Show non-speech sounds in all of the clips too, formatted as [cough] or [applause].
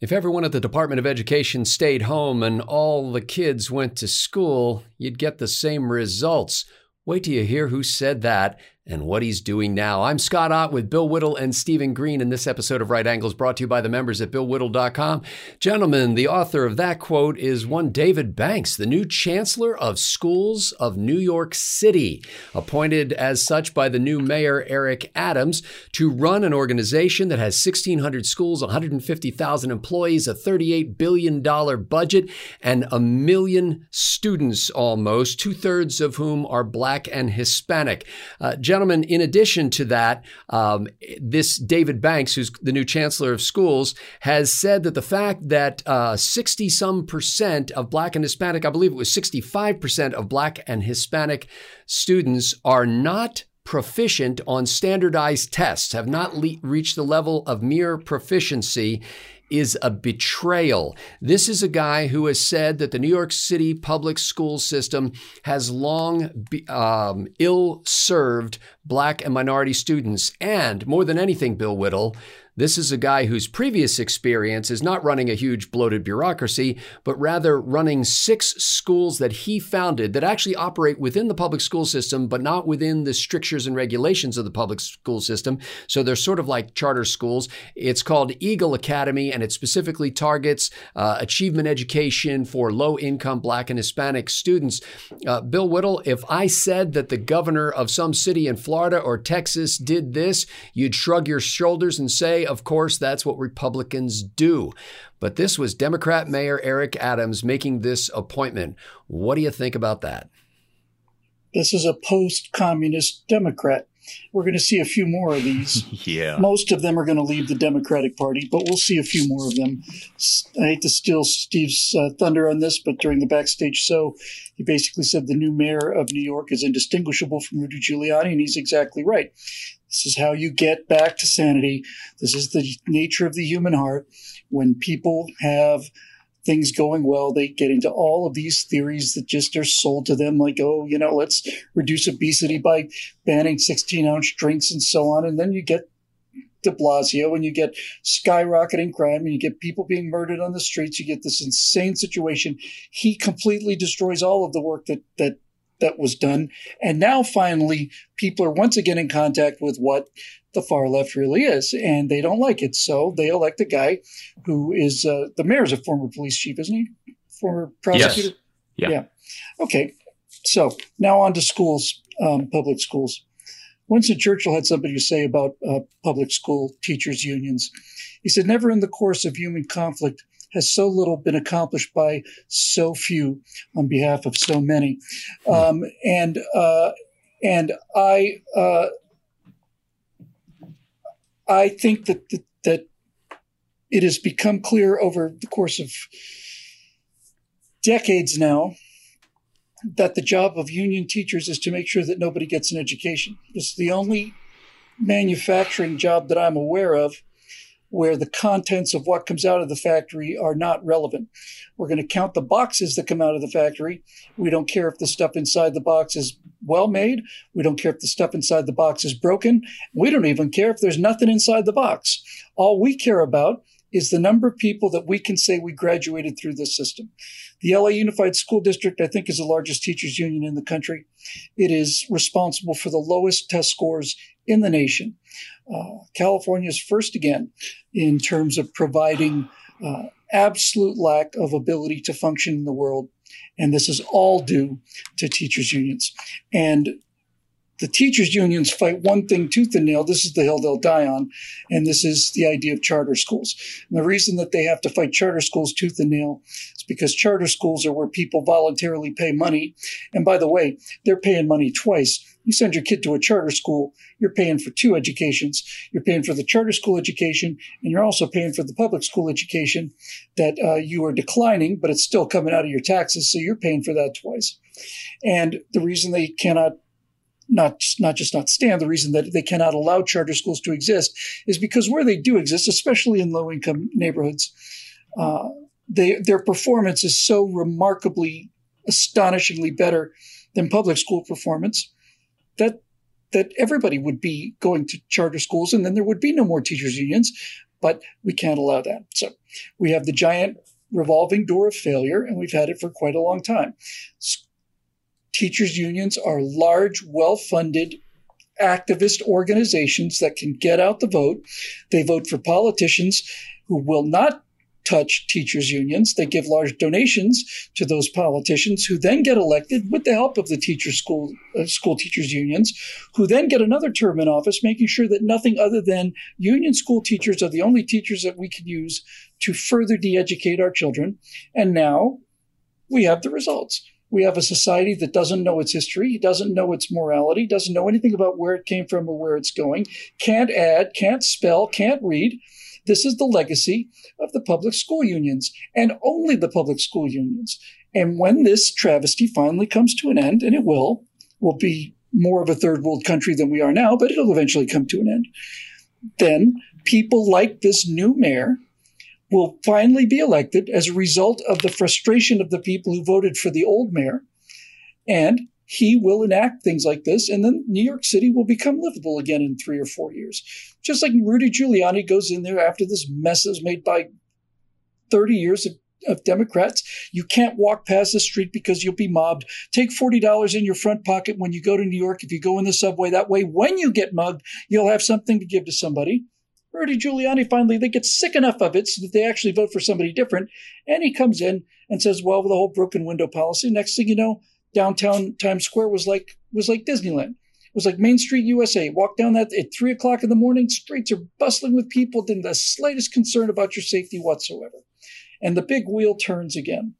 If everyone at the Department of Education stayed home and all the kids went to school, you'd get the same results. Wait till you hear who said that and what he's doing now. I'm Scott Ott with Bill Whittle and Stephen Green, and this episode of Right Angles brought to you by the members at BillWhittle.com. Gentlemen, the author of that quote is one David Banks, the new Chancellor of Schools of New York City, appointed as such by the new mayor, Eric Adams, to run an organization that has 1,600 schools, 150,000 employees, a $38 billion budget, and a million students almost, two thirds of whom are black and Hispanic. Uh, gentlemen, in addition to that, um, this David Banks, who's the new chancellor of schools, has said that the fact that 60 uh, some percent of black and Hispanic, I believe it was 65 percent of black and Hispanic students are not proficient on standardized tests, have not le- reached the level of mere proficiency is a betrayal. This is a guy who has said that the New York City public school system has long um, ill served black and minority students. And more than anything, Bill Whittle, this is a guy whose previous experience is not running a huge bloated bureaucracy, but rather running six schools that he founded that actually operate within the public school system, but not within the strictures and regulations of the public school system. So they're sort of like charter schools. It's called Eagle Academy, and it specifically targets uh, achievement education for low income Black and Hispanic students. Uh, Bill Whittle, if I said that the governor of some city in Florida or Texas did this, you'd shrug your shoulders and say, of course, that's what Republicans do. But this was Democrat Mayor Eric Adams making this appointment. What do you think about that? This is a post communist Democrat. We're going to see a few more of these. [laughs] yeah. Most of them are going to leave the Democratic Party, but we'll see a few more of them. I hate to steal Steve's uh, thunder on this, but during the backstage show, he basically said the new mayor of New York is indistinguishable from Rudy Giuliani, and he's exactly right. This is how you get back to sanity. This is the nature of the human heart. When people have things going well, they get into all of these theories that just are sold to them, like, oh, you know, let's reduce obesity by banning 16 ounce drinks and so on. And then you get de Blasio and you get skyrocketing crime and you get people being murdered on the streets. You get this insane situation. He completely destroys all of the work that, that that was done. And now finally, people are once again in contact with what the far left really is, and they don't like it. So they elect a guy who is uh, the mayor's a former police chief, isn't he? Former prosecutor. Yes. Yeah. yeah. Okay. So now on to schools, um, public schools. Winston Churchill had something to say about uh, public school teachers' unions. He said, Never in the course of human conflict has so little been accomplished by so few on behalf of so many. Hmm. Um, and uh, and I uh, I think that, that that it has become clear over the course of decades now that the job of union teachers is to make sure that nobody gets an education. It's the only manufacturing job that I'm aware of where the contents of what comes out of the factory are not relevant. We're going to count the boxes that come out of the factory. We don't care if the stuff inside the box is well made. We don't care if the stuff inside the box is broken. We don't even care if there's nothing inside the box. All we care about is the number of people that we can say we graduated through this system. The LA Unified School District, I think, is the largest teachers union in the country. It is responsible for the lowest test scores in the nation. Uh, first again in terms of providing uh, absolute lack of ability to function in the world. And this is all due to teachers' unions. And the teachers' unions fight one thing tooth and nail. This is the hill they'll die on. And this is the idea of charter schools. And the reason that they have to fight charter schools tooth and nail is because charter schools are where people voluntarily pay money. And by the way, they're paying money twice. You send your kid to a charter school, you're paying for two educations. You're paying for the charter school education, and you're also paying for the public school education that uh, you are declining, but it's still coming out of your taxes. So you're paying for that twice. And the reason they cannot not not just not stand. The reason that they cannot allow charter schools to exist is because where they do exist, especially in low income neighborhoods, uh, they their performance is so remarkably, astonishingly better than public school performance that that everybody would be going to charter schools, and then there would be no more teachers unions. but we can't allow that. So we have the giant revolving door of failure, and we've had it for quite a long time. Teachers' unions are large, well funded, activist organizations that can get out the vote. They vote for politicians who will not touch teachers' unions. They give large donations to those politicians who then get elected with the help of the teacher school uh, school teachers unions, who then get another term in office, making sure that nothing other than union school teachers are the only teachers that we can use to further de-educate our children. And now we have the results. We have a society that doesn't know its history, doesn't know its morality, doesn't know anything about where it came from or where it's going, can't add, can't spell, can't read. This is the legacy of the public school unions and only the public school unions. And when this travesty finally comes to an end, and it will, we'll be more of a third world country than we are now, but it'll eventually come to an end. Then people like this new mayor will finally be elected as a result of the frustration of the people who voted for the old mayor. And he will enact things like this, and then New York City will become livable again in three or four years. Just like Rudy Giuliani goes in there after this mess is made by 30 years of, of Democrats. You can't walk past the street because you'll be mobbed. Take $40 in your front pocket when you go to New York if you go in the subway. That way, when you get mugged, you'll have something to give to somebody. Rudy Giuliani finally they get sick enough of it so that they actually vote for somebody different. And he comes in and says, well, with the whole broken window policy, next thing you know, downtown Times Square was like was like Disneyland. It was like Main Street USA. Walk down that at three o'clock in the morning, streets are bustling with people, didn't the slightest concern about your safety whatsoever. And the big wheel turns again.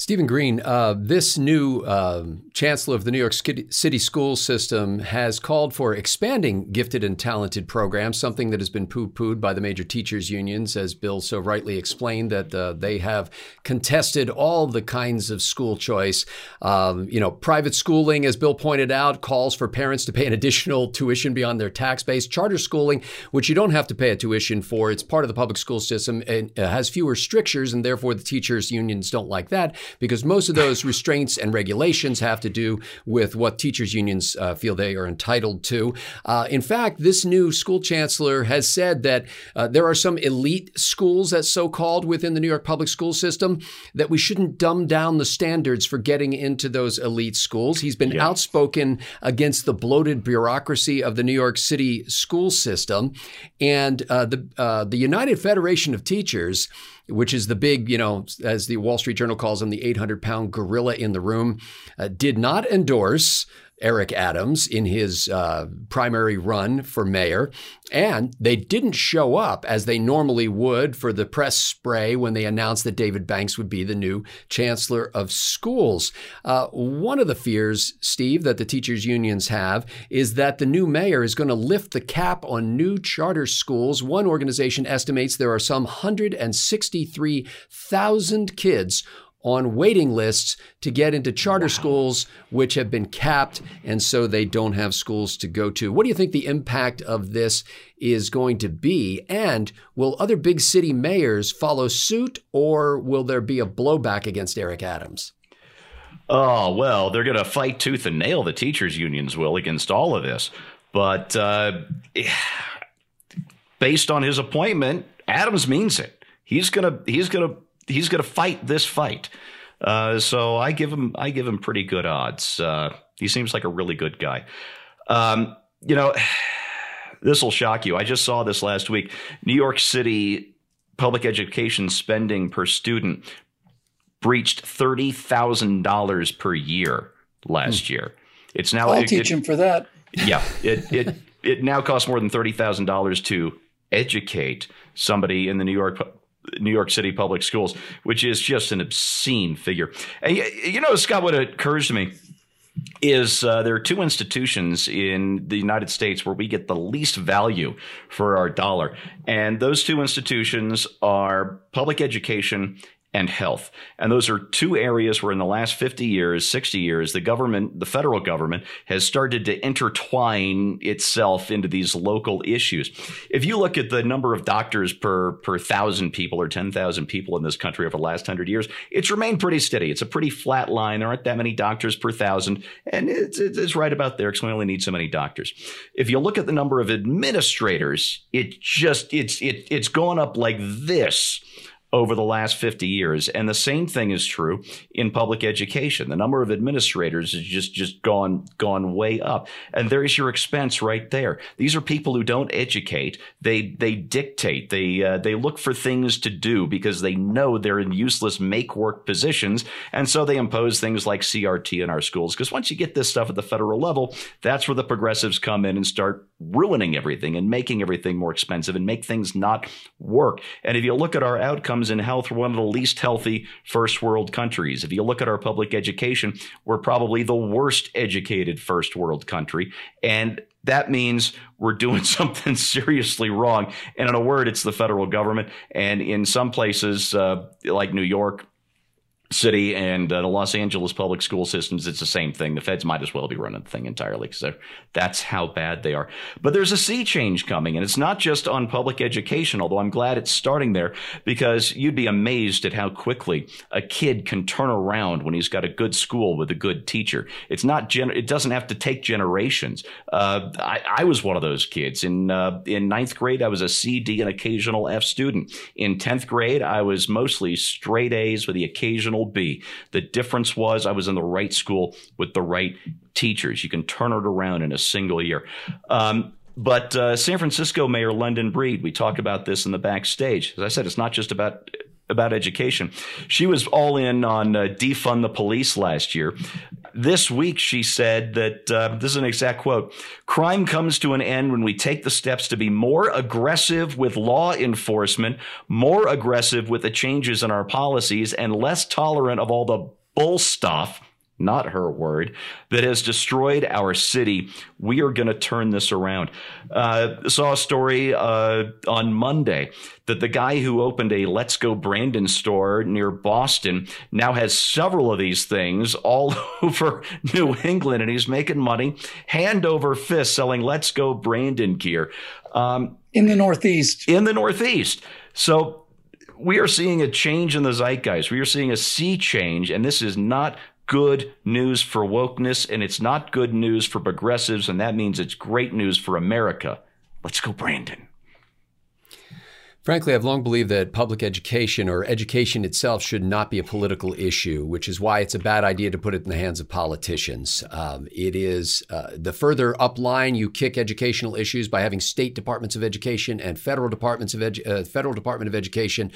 Stephen Green, uh, this new uh, chancellor of the New York City school system has called for expanding gifted and talented programs, something that has been poo pooed by the major teachers' unions, as Bill so rightly explained, that uh, they have contested all the kinds of school choice. Um, you know, private schooling, as Bill pointed out, calls for parents to pay an additional tuition beyond their tax base. Charter schooling, which you don't have to pay a tuition for, it's part of the public school system and has fewer strictures, and therefore the teachers' unions don't like that because most of those restraints and regulations have to do with what teachers unions uh, feel they are entitled to. Uh, in fact, this new school chancellor has said that uh, there are some elite schools, that's so called, within the New York public school system, that we shouldn't dumb down the standards for getting into those elite schools. He's been yeah. outspoken against the bloated bureaucracy of the New York City school system. And uh, the, uh, the United Federation of Teachers which is the big, you know, as the Wall Street Journal calls him, the 800 pound gorilla in the room, uh, did not endorse Eric Adams in his uh, primary run for mayor. And they didn't show up as they normally would for the press spray when they announced that David Banks would be the new chancellor of schools. Uh, one of the fears, Steve, that the teachers' unions have is that the new mayor is going to lift the cap on new charter schools. One organization estimates there are some 163,000 kids on waiting lists to get into charter wow. schools, which have been capped, and so they don't have schools to go to. What do you think the impact of this is going to be? And will other big city mayors follow suit, or will there be a blowback against Eric Adams? Oh, well, they're going to fight tooth and nail, the teachers' unions will, against all of this. But uh, [sighs] based on his appointment, Adams means it. He's going to he's going to he's going to fight this fight. Uh, so I give him I give him pretty good odds. Uh, he seems like a really good guy. Um, you know, [sighs] this will shock you. I just saw this last week. New York City public education spending per student breached thirty thousand dollars per year last hmm. year. It's now I'll it, teach it, him for that. Yeah, [laughs] it it it now costs more than thirty thousand dollars to educate somebody in the New York New York City public schools, which is just an obscene figure. And you know, Scott, what occurs to me is uh, there are two institutions in the United States where we get the least value for our dollar. And those two institutions are public education and health. And those are two areas where in the last 50 years, 60 years, the government, the federal government has started to intertwine itself into these local issues. If you look at the number of doctors per, per thousand people or 10,000 people in this country over the last hundred years, it's remained pretty steady. It's a pretty flat line. There aren't that many doctors per thousand. And it's, it's right about there because we only need so many doctors. If you look at the number of administrators, it just, it's, it, it's gone up like this over the last 50 years. And the same thing is true in public education. The number of administrators has just, just gone, gone way up. And there's your expense right there. These are people who don't educate. They, they dictate. They, uh, they look for things to do because they know they're in useless make work positions. And so they impose things like CRT in our schools. Because once you get this stuff at the federal level, that's where the progressives come in and start ruining everything and making everything more expensive and make things not work. And if you look at our outcomes in health, we're one of the least healthy first world countries. If you look at our public education, we're probably the worst educated first world country. And that means we're doing [laughs] something seriously wrong. And in a word, it's the federal government. And in some places, uh, like New York, city and uh, the Los Angeles public school systems, it's the same thing. The feds might as well be running the thing entirely because that's how bad they are. But there's a sea change coming, and it's not just on public education, although I'm glad it's starting there because you'd be amazed at how quickly a kid can turn around when he's got a good school with a good teacher. It's not, gen- it doesn't have to take generations. Uh, I, I, was one of those kids. In, uh, in ninth grade, I was a C, D, and occasional F student. In 10th grade, I was mostly straight A's with the occasional B. The difference was I was in the right school with the right teachers. You can turn it around in a single year. Um, but uh, San Francisco Mayor London Breed, we talked about this in the backstage. As I said, it's not just about about education. She was all in on uh, defund the police last year. This week, she said that uh, this is an exact quote crime comes to an end when we take the steps to be more aggressive with law enforcement, more aggressive with the changes in our policies, and less tolerant of all the bull stuff not her word, that has destroyed our city. We are going to turn this around. Uh, saw a story uh, on Monday that the guy who opened a Let's Go Brandon store near Boston now has several of these things all [laughs] over New England, and he's making money hand over fist selling Let's Go Brandon gear. Um, in the Northeast. In the Northeast. So we are seeing a change in the zeitgeist. We are seeing a sea change, and this is not good news for wokeness and it's not good news for progressives, and that means it's great news for America. Let's go, Brandon. Frankly, I've long believed that public education or education itself should not be a political issue, which is why it's a bad idea to put it in the hands of politicians. Um, it is uh, the further upline you kick educational issues by having state departments of education and federal departments of edu- uh, federal department of education,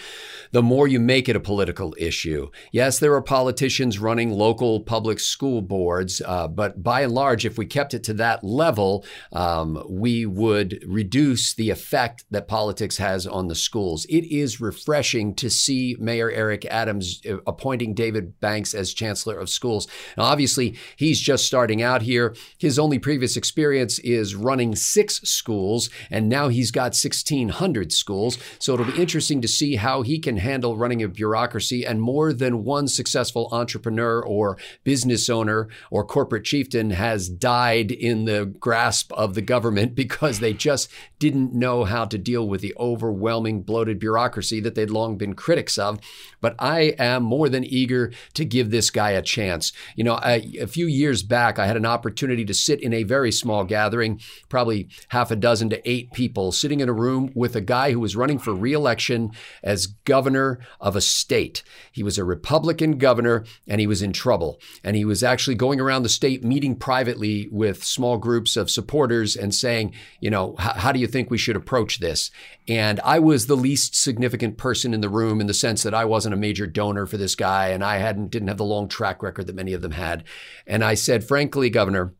the more you make it a political issue. Yes, there are politicians running local public school boards, uh, but by and large, if we kept it to that level, um, we would reduce the effect that politics has on the schools. It is refreshing to see Mayor Eric Adams uh, appointing David Banks as Chancellor of Schools. Now, obviously, he's just starting out here. His only previous experience is running six schools, and now he's got 1,600 schools. So it'll be interesting to see how he can handle running a bureaucracy. And more than one successful entrepreneur or business owner or corporate chieftain has died in the grasp of the government [laughs] because they just didn't know how to deal with the overwhelming bloated bureaucracy that they'd long been critics of. But I am more than eager to give this guy a chance. You know, I, a few years back, I had an opportunity to sit in a very small gathering, probably half a dozen to eight people, sitting in a room with a guy who was running for reelection as governor of a state. He was a Republican governor and he was in trouble. And he was actually going around the state meeting privately with small groups of supporters and saying, you know, how do you think we should approach this? And I was the least significant person in the room in the sense that I wasn't a major donor for this guy and I hadn't didn't have the long track record that many of them had. And I said, frankly, Governor,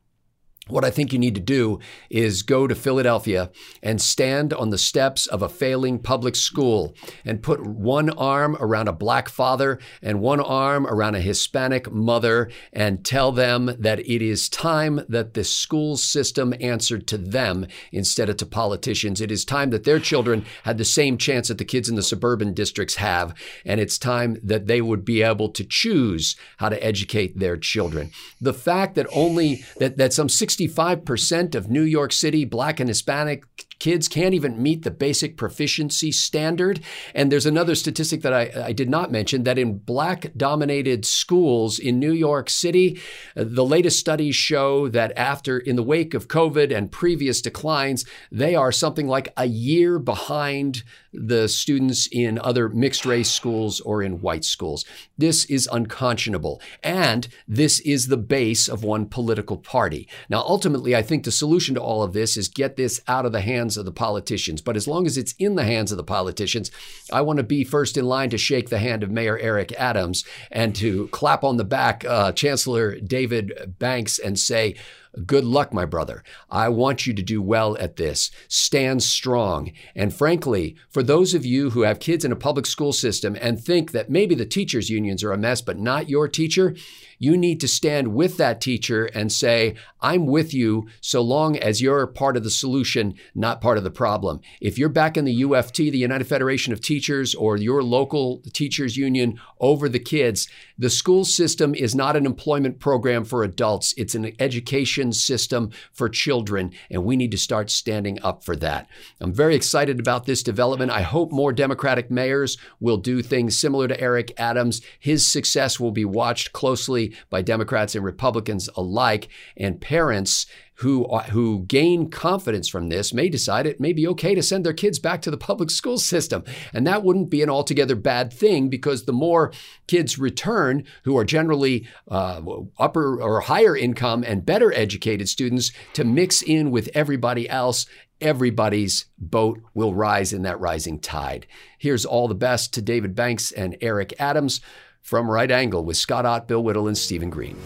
what I think you need to do is go to Philadelphia and stand on the steps of a failing public school and put one arm around a black father and one arm around a Hispanic mother and tell them that it is time that the school system answered to them instead of to politicians. It is time that their children had the same chance that the kids in the suburban districts have. And it's time that they would be able to choose how to educate their children. The fact that only that, that some 60 65% of New York City black and Hispanic kids can't even meet the basic proficiency standard. And there's another statistic that I, I did not mention that in black dominated schools in New York City, uh, the latest studies show that after, in the wake of COVID and previous declines, they are something like a year behind the students in other mixed race schools or in white schools. This is unconscionable. And this is the base of one political party. Now, ultimately, I think the solution to all of this is get this out of the hands of the politicians. But as long as it's in the hands of the politicians, I want to be first in line to shake the hand of Mayor Eric Adams and to clap on the back uh, Chancellor David Banks and say, Good luck, my brother. I want you to do well at this. Stand strong. And frankly, for those of you who have kids in a public school system and think that maybe the teachers' unions are a mess, but not your teacher, you need to stand with that teacher and say, I'm with you so long as you're part of the solution, not part of the problem. If you're back in the UFT, the United Federation of Teachers, or your local teachers union over the kids, the school system is not an employment program for adults. It's an education system for children, and we need to start standing up for that. I'm very excited about this development. I hope more Democratic mayors will do things similar to Eric Adams. His success will be watched closely by Democrats and Republicans alike. And parents who, who gain confidence from this may decide it may be okay to send their kids back to the public school system. And that wouldn't be an altogether bad thing because the more kids return who are generally uh, upper or higher income and better educated students to mix in with everybody else, everybody's boat will rise in that rising tide. Here's all the best to David Banks and Eric Adams from Right Angle with Scott Ott, Bill Whittle, and Stephen Green.